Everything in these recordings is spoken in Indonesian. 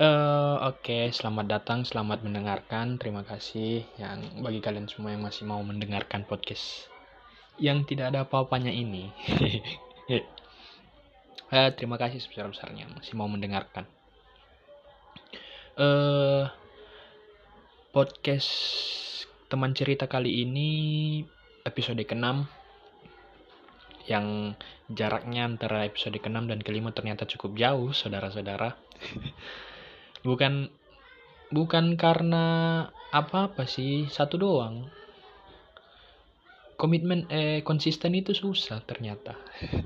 Eh, Oke, selamat datang, selamat mendengarkan. Terima kasih yang bagi kalian semua yang masih mau mendengarkan podcast yang tidak ada apa-apanya ini. Eh, terima kasih sebesar-besarnya masih mau mendengarkan. Eh, podcast teman cerita kali ini episode ke-6 yang jaraknya antara episode ke-6 dan ke-5 ternyata cukup jauh, saudara-saudara. bukan bukan karena apa-apa sih, satu doang. Komitmen eh konsisten itu susah ternyata.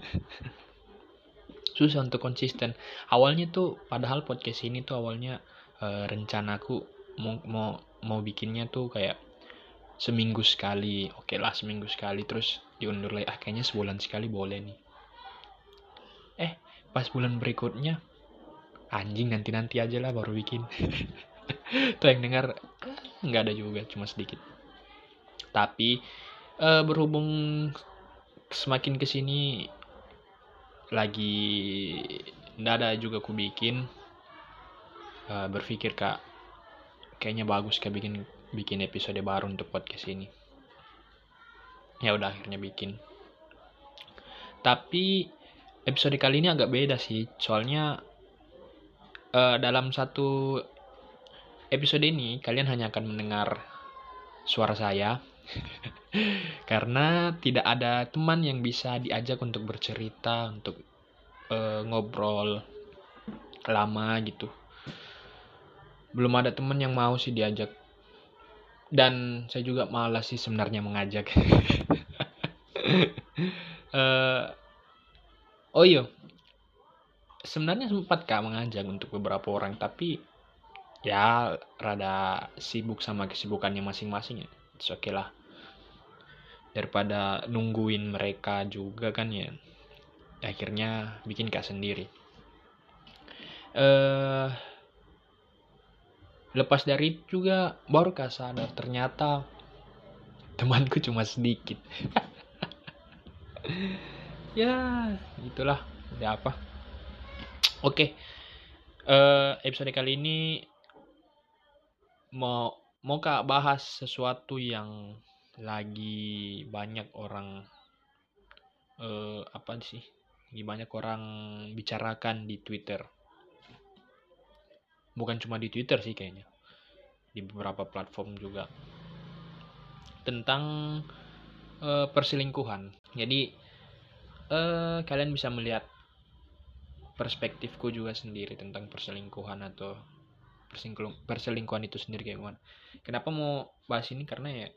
susah untuk konsisten. Awalnya tuh padahal podcast ini tuh awalnya eh, rencanaku mau mau mau bikinnya tuh kayak seminggu sekali. Oke lah seminggu sekali terus diundur lagi. Ah kayaknya sebulan sekali boleh nih. Eh pas bulan berikutnya anjing nanti-nanti aja lah baru bikin. tuh yang dengar nggak ada juga cuma sedikit. Tapi eh, berhubung semakin ke sini lagi nggak ada juga aku bikin eh, berpikir kak kayaknya bagus kak bikin bikin episode baru untuk podcast ini ya udah akhirnya bikin tapi episode kali ini agak beda sih soalnya eh, dalam satu episode ini kalian hanya akan mendengar suara saya. Karena tidak ada teman yang bisa diajak untuk bercerita untuk eh, ngobrol lama gitu. Belum ada teman yang mau sih diajak. Dan saya juga malas sih sebenarnya mengajak. Eh, oh iya sebenarnya sempat kak mengajak untuk beberapa orang tapi ya rada sibuk sama kesibukannya masing-masing ya. It's okay lah. Daripada nungguin mereka juga kan ya akhirnya bikin kak sendiri. Eh lepas dari itu juga baru kak sadar ternyata temanku cuma sedikit. Ya itulah. Ya apa oke. Eh episode kali ini mau mau kak bahas sesuatu yang lagi banyak orang eh apa sih? Lagi banyak orang bicarakan di Twitter. Bukan cuma di Twitter sih kayaknya. Di beberapa platform juga. Tentang eh, perselingkuhan. Jadi eh kalian bisa melihat perspektifku juga sendiri tentang perselingkuhan atau perselingkuh- perselingkuhan itu sendiri kayak gimana. Kenapa mau bahas ini? Karena ya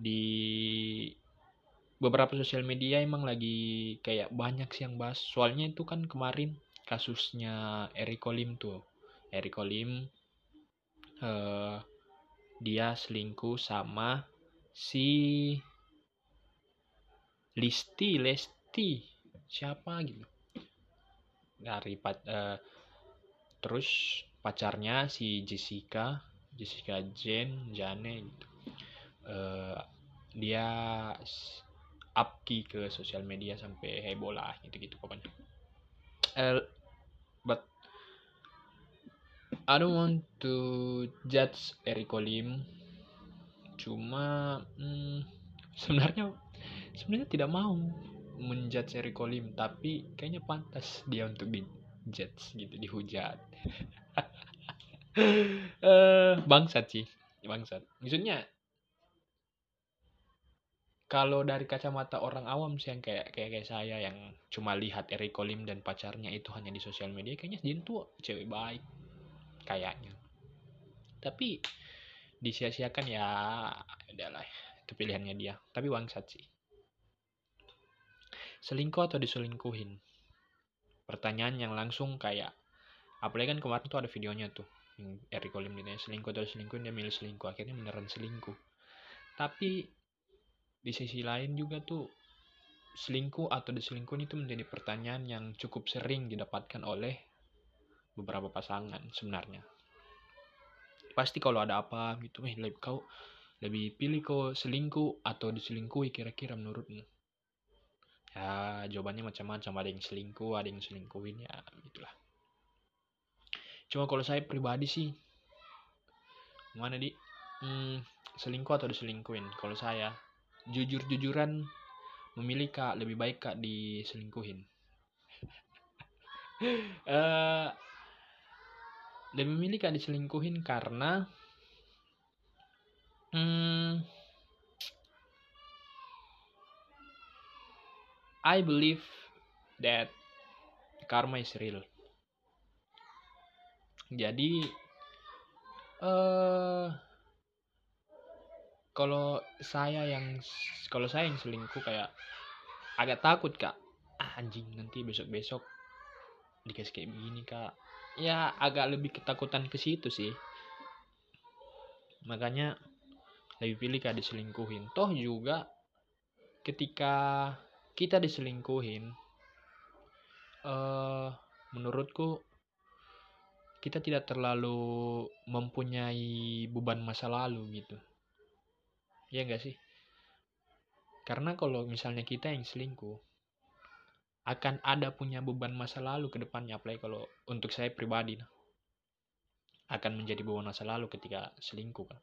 di beberapa sosial media emang lagi kayak banyak sih yang bahas. Soalnya itu kan kemarin kasusnya Eriko Lim tuh. Eriko Lim eh dia selingkuh sama si Listi Lesti. Siapa gitu dari pac- eh, terus pacarnya si Jessica Jessica Jane Jane gitu. Eh, dia upki ke sosial media sampai heboh lah gitu-gitu pokoknya. Eh, but I don't want to judge Eriko Lim cuma hmm, sebenarnya sebenarnya tidak mau menjudge Eriko Lim tapi kayaknya pantas dia untuk dijudge gitu dihujat. Eh bangsat sih bangsat. Maksudnya kalau dari kacamata orang awam sih yang kayak kayak kayak saya yang cuma lihat Eriko Lim dan pacarnya itu hanya di sosial media kayaknya dia tuh cewek baik kayaknya. Tapi disia-siakan ya udahlah itu pilihannya dia. Tapi bangsat sih selingkuh atau diselingkuhin? Pertanyaan yang langsung kayak apalagi kan kemarin tuh ada videonya tuh yang Eriko Lim ditanya selingkuh atau diselingkuhin? Dia milih selingkuh akhirnya beneran selingkuh. Tapi di sisi lain juga tuh selingkuh atau diselingkuhin itu menjadi pertanyaan yang cukup sering didapatkan oleh beberapa pasangan sebenarnya. Pasti kalau ada apa gitu eh lebih kau lebih pilih kau selingkuh atau diselingkuhi kira-kira menurutmu ya jawabannya macam-macam. Ada yang selingkuh ada yang selingkuhin ya gitulah. Cuma kalau saya pribadi sih mana di hmm, selingkuh atau diselingkuhin? Kalau saya jujur jujuran memilih kak lebih baik kak diselingkuhin. Uh, lebih memilih kak diselingkuhin karena hmm, I believe that karma is real. Jadi uh, kalau saya yang kalau saya yang selingkuh kayak agak takut kak. Ah, anjing nanti besok besok dikasih kayak begini kak. Ya agak lebih ketakutan ke situ sih. Makanya lebih pilih kak diselingkuhin. Toh juga ketika kita diselingkuhin uh, menurutku kita tidak terlalu mempunyai beban masa lalu gitu. Ya enggak sih? Karena kalau misalnya kita yang selingkuh, akan ada punya beban masa lalu ke depannya, apalagi kalau untuk saya pribadi, nah, akan menjadi beban masa lalu ketika selingkuh kan.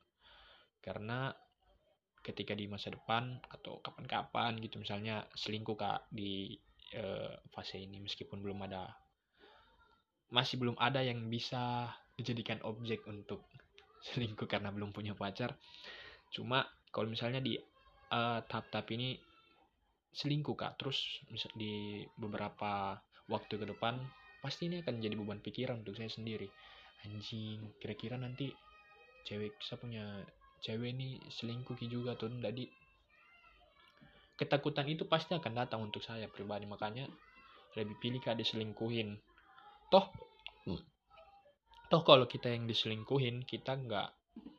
Karena ketika di masa depan atau kapan-kapan gitu misalnya selingkuh kak di uh, fase ini meskipun belum ada masih belum ada yang bisa dijadikan objek untuk selingkuh karena belum punya pacar. Cuma kalau misalnya di uh, tahap-tahap ini selingkuh kak, terus di beberapa waktu ke depan pasti ini akan jadi beban pikiran untuk saya sendiri. Anjing, kira-kira nanti cewek saya punya cewek ini selingkuh juga tuh jadi ketakutan itu pasti akan datang untuk saya pribadi makanya lebih pilih kak diselingkuhin. Toh hmm. toh kalau kita yang diselingkuhin kita nggak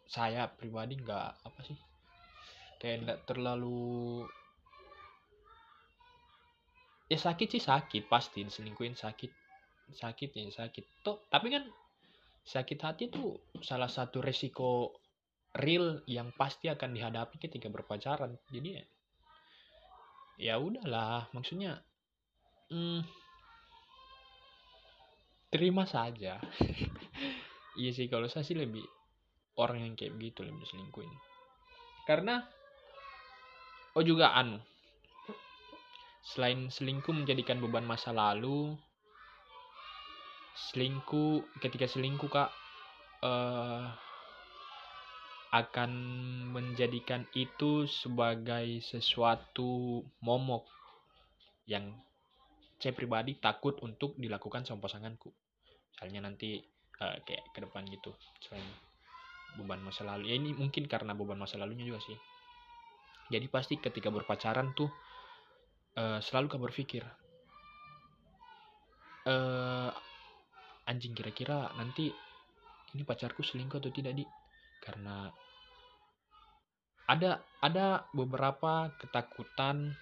saya pribadi nggak apa sih kayak nggak terlalu ya sakit sih sakit pasti diselingkuhin sakit sakit ya sakit. Toh tapi kan sakit hati itu salah satu resiko real yang pasti akan dihadapi ketika berpacaran. Jadi ya ya udahlah. Maksudnya hmm, terima saja. Iya sih kalau saya sih lebih orang yang kayak begitu lebih selingkuhin karena oh juga anu selain selingkuh menjadikan beban masa lalu selingkuh ketika selingkuh kak uh, akan menjadikan itu sebagai sesuatu momok yang saya pribadi takut untuk dilakukan sama pasanganku. Misalnya nanti uh, kayak ke depan gitu selain beban masa lalu. Ya ini mungkin karena beban masa lalunya juga sih. Jadi pasti ketika berpacaran tuh uh, selalu kau berpikir uh, anjing kira-kira nanti ini pacarku selingkuh atau tidak di karena ada ada beberapa ketakutan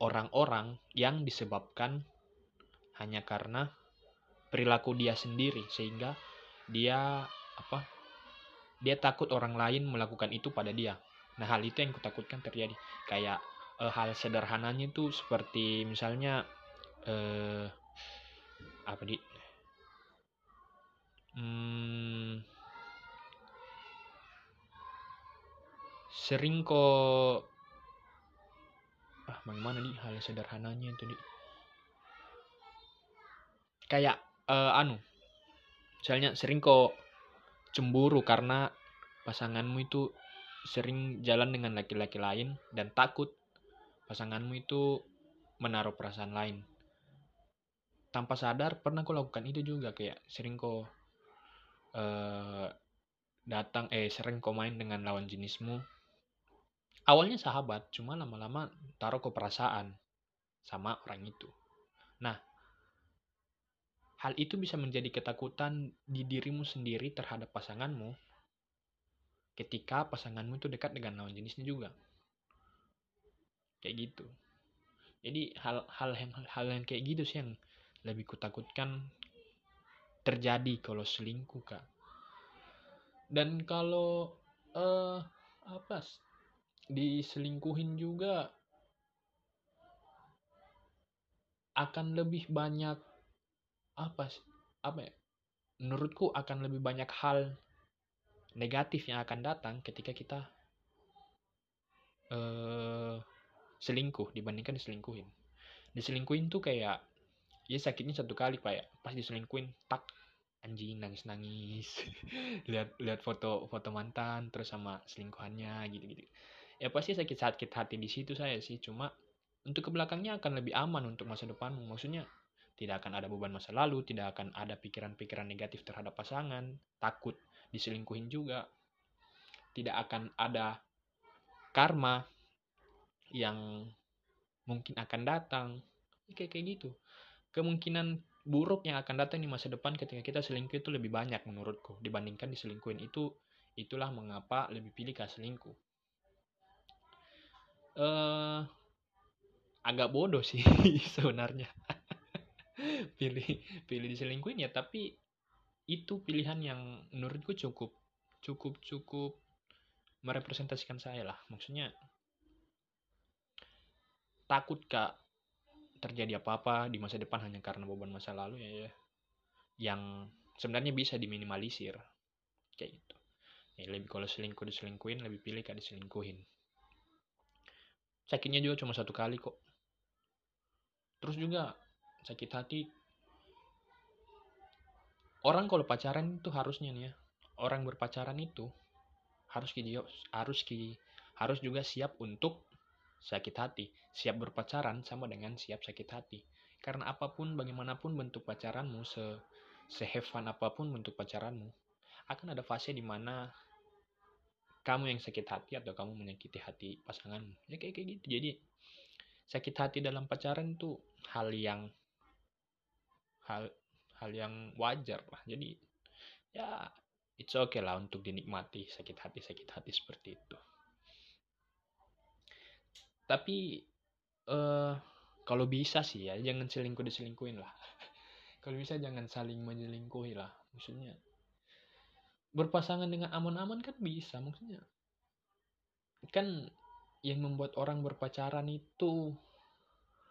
orang-orang yang disebabkan hanya karena perilaku dia sendiri sehingga dia apa dia takut orang lain melakukan itu pada dia. Nah hal itu yang kutakutkan terjadi. Kayak e, hal sederhananya itu seperti misalnya eh, apa di hmm, sering kok. Ah bagaimana nih hal sederhananya itu nih kayak uh, anu misalnya sering kok cemburu karena pasanganmu itu sering jalan dengan laki-laki lain dan takut pasanganmu itu menaruh perasaan lain. Tanpa sadar pernah kau lakukan itu juga kayak sering kok uh, datang eh sering kau main dengan lawan jenismu awalnya sahabat, cuma lama-lama taruh ke perasaan sama orang itu. Nah, hal itu bisa menjadi ketakutan di dirimu sendiri terhadap pasanganmu ketika pasanganmu itu dekat dengan lawan jenisnya juga. Kayak gitu. Jadi hal-hal yang hal yang kayak gitu sih yang lebih kutakutkan terjadi kalau selingkuh kak. Dan kalau uh, apa diselingkuhin juga akan lebih banyak apa sih? Apa ya? Menurutku akan lebih banyak hal negatif yang akan datang ketika kita uh, selingkuh dibandingkan diselingkuhin. Diselingkuhin tuh kayak ya sakitnya satu kali kayak pas diselingkuhin tak anjing nangis nangis lihat lihat foto foto mantan terus sama selingkuhannya gitu gitu ya pasti sakit sakit hati di situ saya sih cuma untuk ke belakangnya akan lebih aman untuk masa depan maksudnya tidak akan ada beban masa lalu tidak akan ada pikiran-pikiran negatif terhadap pasangan takut diselingkuhin juga. Tidak akan ada karma yang mungkin akan datang. Kayak kayak gitu. Kemungkinan buruk yang akan datang di masa depan ketika kita selingkuh itu lebih banyak menurutku dibandingkan diselingkuhin. Itu itulah mengapa lebih pilih ke selingkuh uh, agak bodoh sih sebenarnya. Pilih pilih diselingkuhin ya tapi itu pilihan yang menurutku cukup cukup cukup merepresentasikan saya lah. Maksudnya takut kak terjadi apa-apa di masa depan hanya karena beban masa lalu ya, ya. Yang sebenarnya bisa diminimalisir kayak gitu. Ya, lebih kalau selingkuh diselingkuhin lebih pilih kak diselingkuhin sakitnya juga cuma satu kali kok. Terus juga sakit hati. Orang kalau pacaran itu harusnya nih ya orang berpacaran itu harus harus harus juga siap untuk sakit hati. Siap berpacaran sama dengan siap sakit hati. Karena apa pun bagaimanapun bentuk pacaranmu se sehevan apa pun bentuk pacaranmu akan ada fase di mana kamu yang sakit hati atau kamu menyakiti hati pasanganmu. Ya kayak kayak gitu. Jadi sakit hati dalam pacaran itu hal yang hal hal yang wajar lah. Jadi ya it's okay lah untuk dinikmati sakit hati sakit hati seperti itu. Tapi uh, kalau bisa sih ya jangan selingkuh diselingkuhin lah. Kalau bisa jangan saling menyelingkuhi lah. Maksudnya berpasangan dengan aman-aman kan bisa maksudnya. Kan yang membuat orang berpacaran itu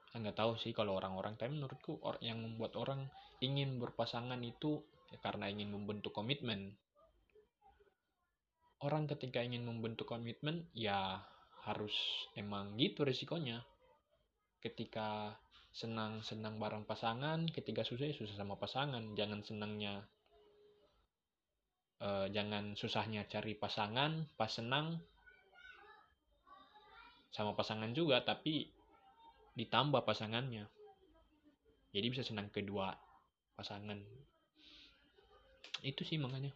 nggak tahu sih kalau orang-orang tapi menurutku yang membuat orang ingin berpasangan itu ya karena ingin membentuk komitmen. Orang ketika ingin membentuk komitmen ya harus emang gitu resikonya ketika senang senang bareng pasangan ketika susah ya susah sama pasangan. Jangan senangnya uh, jangan susahnya cari pasangan pas senang. Sama pasangan juga tapi ditambah pasangannya. Jadi bisa senang kedua pasangan. Itu sih makanya.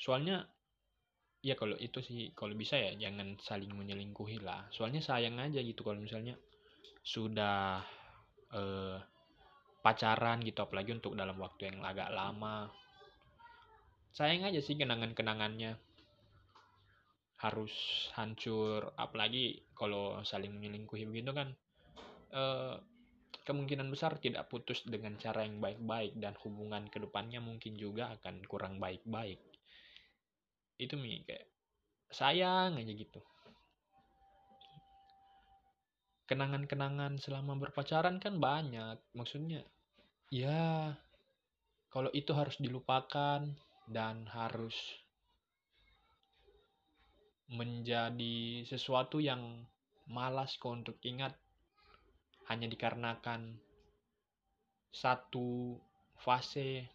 Soalnya ya kalau itu sih kalau bisa ya jangan saling menyelingkuhi lah. Soalnya sayang aja gitu kalau misalnya sudah eh, pacaran gitu apalagi untuk dalam waktu yang agak lama sayang aja sih kenangan-kenangannya. Harus hancur apalagi kalau saling menyelingkuhi begitu kan eh, kemungkinan besar tidak putus dengan cara yang baik-baik dan hubungan ke depannya mungkin juga akan kurang baik-baik. Itu mi kayak sayang aja gitu. Kenangan-kenangan selama berpacaran kan banyak maksudnya ya kalau itu harus dilupakan dan harus menjadi sesuatu yang malas kok untuk ingat. Hanya dikarenakan satu fase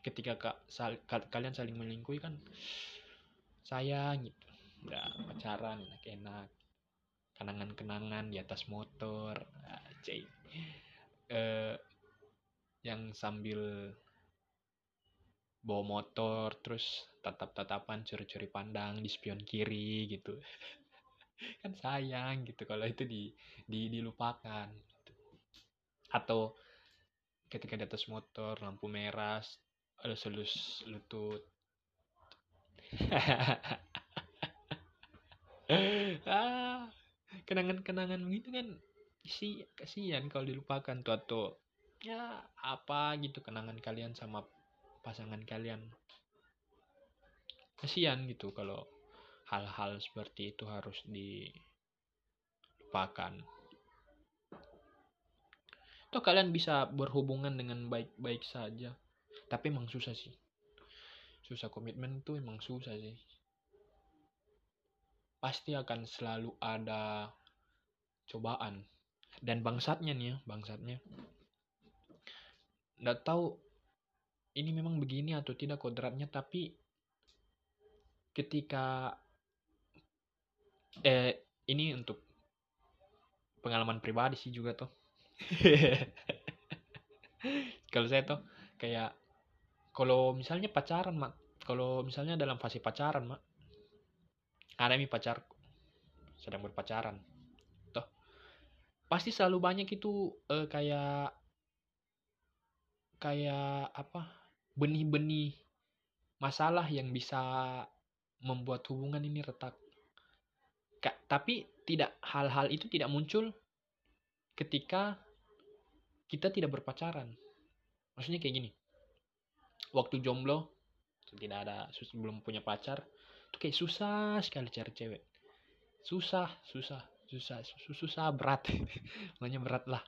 ketika ka, sal, kalian saling melingkuhi kan sayang gitu. Udah pacaran enak-enak kenangan-kenangan di atas motor cek eh, yang sambil bawa motor terus tatap-tatapan curi-curi pandang di spion kiri gitu kan sayang gitu kalau itu di, di dilupakan gitu. atau ketika di atas motor lampu merah ada selus lutut ah kenangan-kenangan begitu kan sih kasihan kalau dilupakan tuh atau ya apa gitu kenangan kalian sama pasangan kalian. Kasihan gitu kalau hal-hal seperti itu harus dilupakan. Toh kalian bisa berhubungan dengan baik-baik saja tapi emang susah sih. Susah komitmen itu emang susah sih. Pasti akan selalu ada cobaan. Dan bangsatnya nih ya bangsatnya. Nggak tahu ini memang begini atau tidak kodratnya tapi ketika eh ini untuk pengalaman pribadi sih juga tuh. Kalau saya tuh kayak kalau misalnya pacaran mak kalau misalnya dalam fase pacaran mak ada mi pacar sedang berpacaran toh pasti selalu banyak itu uh, kayak kayak apa benih-benih masalah yang bisa membuat hubungan ini retak. Ka, tapi tidak hal-hal itu tidak muncul ketika kita tidak berpacaran. Maksudnya kayak gini waktu jomblo tidak ada belum punya pacar tuh kayak susah sekali cari cewek susah susah susah susah, susah berat banyak berat lah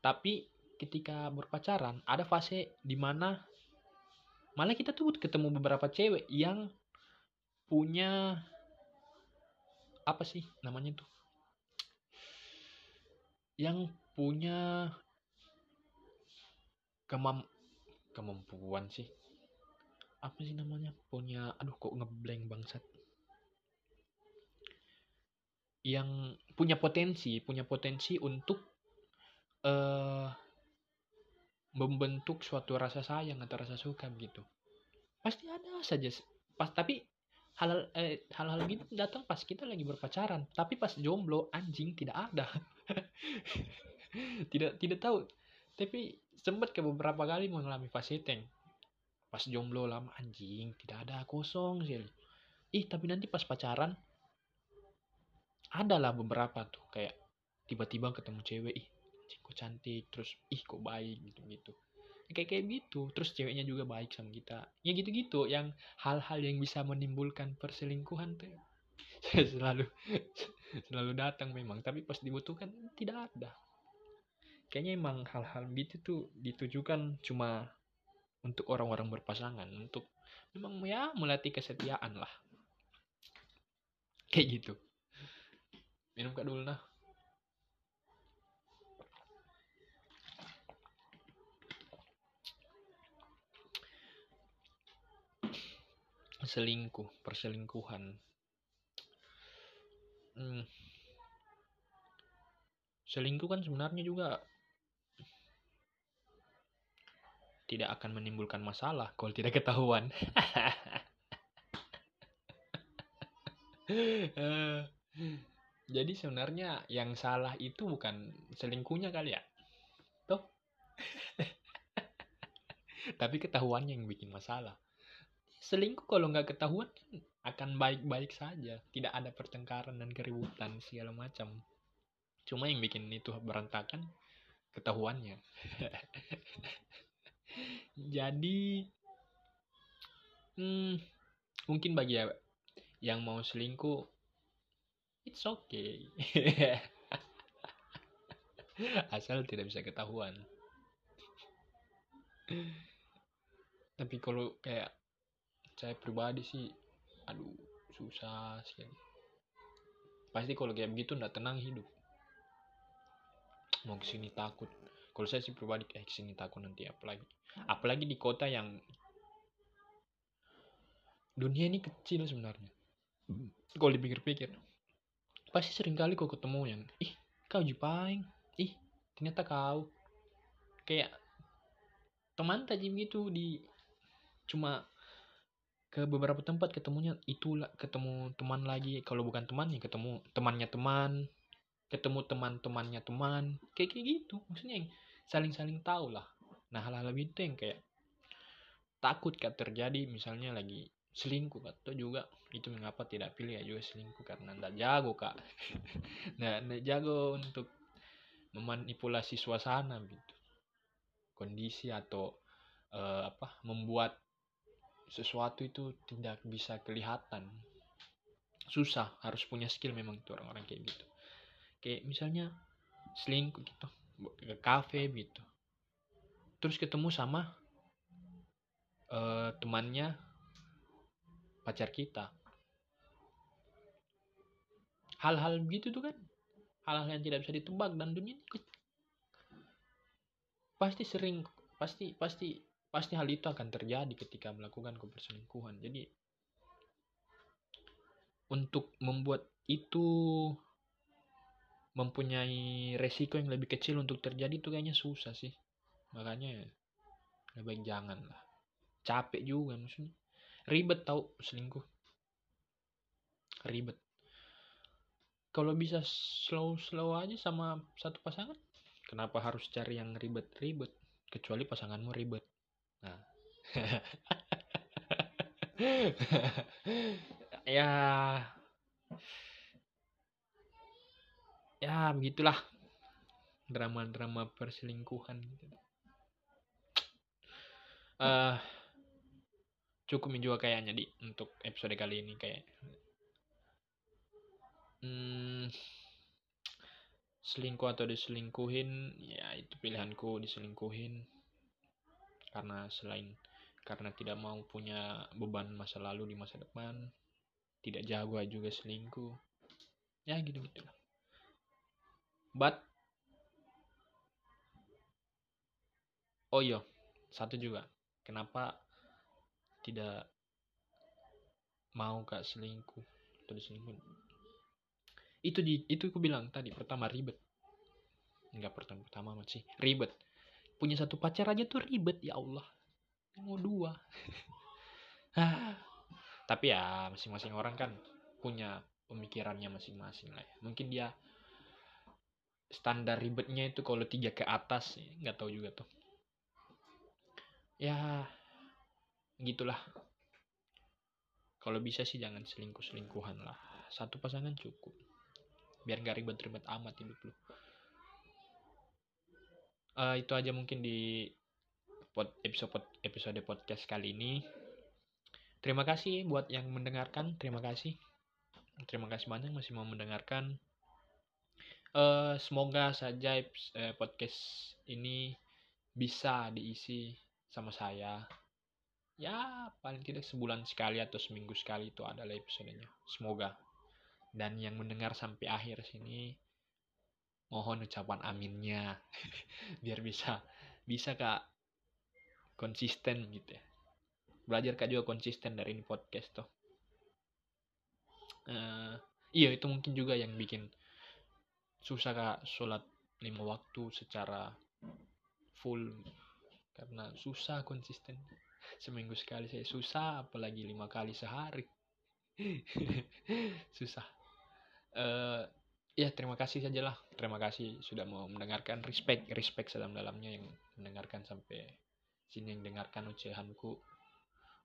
tapi ketika berpacaran ada fase di mana malah kita tuh ketemu beberapa cewek yang punya apa sih namanya tuh? Yang punya kemam kemampuan sih. Apa sih namanya? Punya aduh kok ngeblank bangsat. Yang punya potensi punya potensi untuk uh, membentuk suatu rasa sayang atau rasa suka gitu pasti ada saja pas tapi hal eh, hal-hal gitu datang pas kita lagi berpacaran tapi pas jomblo anjing tidak ada. Tidak tidak tahu. Tapi sempat ke beberapa kali mengalami fase tank pas jomblo lama anjing tidak ada kosong sih ih tapi nanti pas pacaran ada lah beberapa tuh kayak tiba-tiba ketemu cewek ih kok cantik terus ih kok baik gitu gitu kayak kayak gitu. Terus ceweknya juga baik sama kita. Ya gitu gitu yang hal-hal yang bisa menimbulkan perselingkuhan tuh selalu selalu datang memang tapi pas dibutuhkan tidak ada. Kayaknya emang hal-hal gitu tuh ditujukan cuma untuk orang-orang berpasangan untuk memang ya melatih kesetiaan lah. Kayak gitu. Minum kak dulu nah selingkuh perselingkuhan hmm. selingkuh kan sebenarnya juga tidak akan menimbulkan masalah kalau tidak ketahuan. Jadi sebenarnya yang salah itu bukan selingkuhnya kali ya. Tuh. Tapi ketahuannya yang bikin masalah. Selingkuh kalau nggak ketahuan akan baik-baik saja. Tidak ada pertengkaran dan keributan segala macam. Cuma yang bikin itu berantakan ketahuannya. Jadi hmm, mungkin bagi yang mau selingkuh it's okay. Asal tidak bisa ketahuan. Tapi kalau kayak saya pribadi sih aduh susah sekali. Pasti kalau kayak begitu nggak tenang hidup. Mau ke sini takut. Kalau saya sih pribadi kayak sini takut nanti apalagi. Apalagi di kota yang dunia ini kecil sebenarnya. Kalau dipikir-pikir pasti sering kali kau ketemu yang ih kau Jepang. Ih ternyata kau. Kayak teman tadi gitu di cuma ke beberapa tempat ketemunya itulah ketemu teman lagi. Kalau bukan teman ya ketemu temannya teman ketemu teman-temannya teman. Kayak kayak gitu. Maksudnya yang saling-saling tahu lah. Nah hal-hal itu yang kayak takut kan terjadi. Misalnya lagi selingkuh atau juga itu mengapa tidak pilih ya juga selingkuh. Karena ndak jago kak. Nah ndak jago untuk memanipulasi suasana gitu. Kondisi atau uh, apa membuat sesuatu itu tidak bisa kelihatan. Susah harus punya skill memang tuh orang-orang kayak gitu. Kayak misalnya selingkuh gitu ke kafe gitu. Terus ketemu sama uh, temannya pacar kita. Hal-hal begitu tuh kan. Hal-hal yang tidak bisa ditebak dan dunia ini pasti sering pasti pasti pasti hal itu akan terjadi ketika melakukan keperselingkuhan jadi untuk membuat itu mempunyai resiko yang lebih kecil untuk terjadi itu kayaknya susah sih. Makanya lebih baik jangan lah. Capek juga maksudnya. Ribet tau selingkuh. Ribet. Kalau bisa slow slow aja sama satu pasangan kenapa harus cari yang ribet-ribet? Kecuali pasanganmu ribet ya. Ya begitulah. Drama-drama perselingkuhan gitu. Uh, cukup juga kayaknya di untuk episode kali ini kayak. Hmm, selingkuh atau diselingkuhin ya itu pilihanku diselingkuhin. Karena selain karena tidak mau punya beban masa lalu di masa depan tidak jago juga selingkuh. Ya gitu gitu lah. But oh iya satu juga. Kenapa tidak mau kak selingkuh? Atau diselingkuh itu di itu aku bilang tadi pertama ribet. Enggak pertama pertama masih ribet. Punya satu pacar aja tuh ribet ya Allah mau dua. Tapi ya masing-masing orang kan punya pemikirannya masing-masing lah ya. mungkin dia standar ribetnya itu kalau tiga ke atas nggak tahu juga tuh. Ya gitulah. Kalau bisa sih jangan selingkuh selingkuhan lah. Satu pasangan cukup. Biar nggak ribet-ribet amat hidup lu. Uh, itu aja mungkin di episode episode podcast kali ini Terima kasih buat yang mendengarkan. Terima kasih. Terima kasih banyak masih mau mendengarkan. Uh, semoga saja uh, podcast ini bisa diisi sama saya. Ya, paling tidak sebulan sekali atau seminggu sekali itu adalah episodenya. Semoga. Dan yang mendengar sampai akhir sini, mohon ucapan aminnya. Biar bisa, bisa kak konsisten gitu ya. Belajar kak juga konsisten dari ini podcast tuh. Uh, iya itu mungkin juga yang bikin susah kak sholat lima waktu secara full. Karena susah konsisten. Seminggu sekali saya susah apalagi lima kali sehari. Susah. Uh, ya terima kasih saja lah terima kasih sudah mau mendengarkan. Respect respect sedalam-dalamnya yang mendengarkan sampai yang dengarkan ocehanku.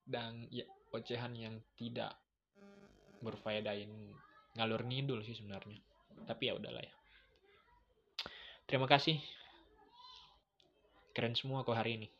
Dan ya ocehan yang tidak berfaedahin ngalur ngidul sih sebenarnya. Tapi ya udahlah ya. Terima kasih. Keren semua kok hari ini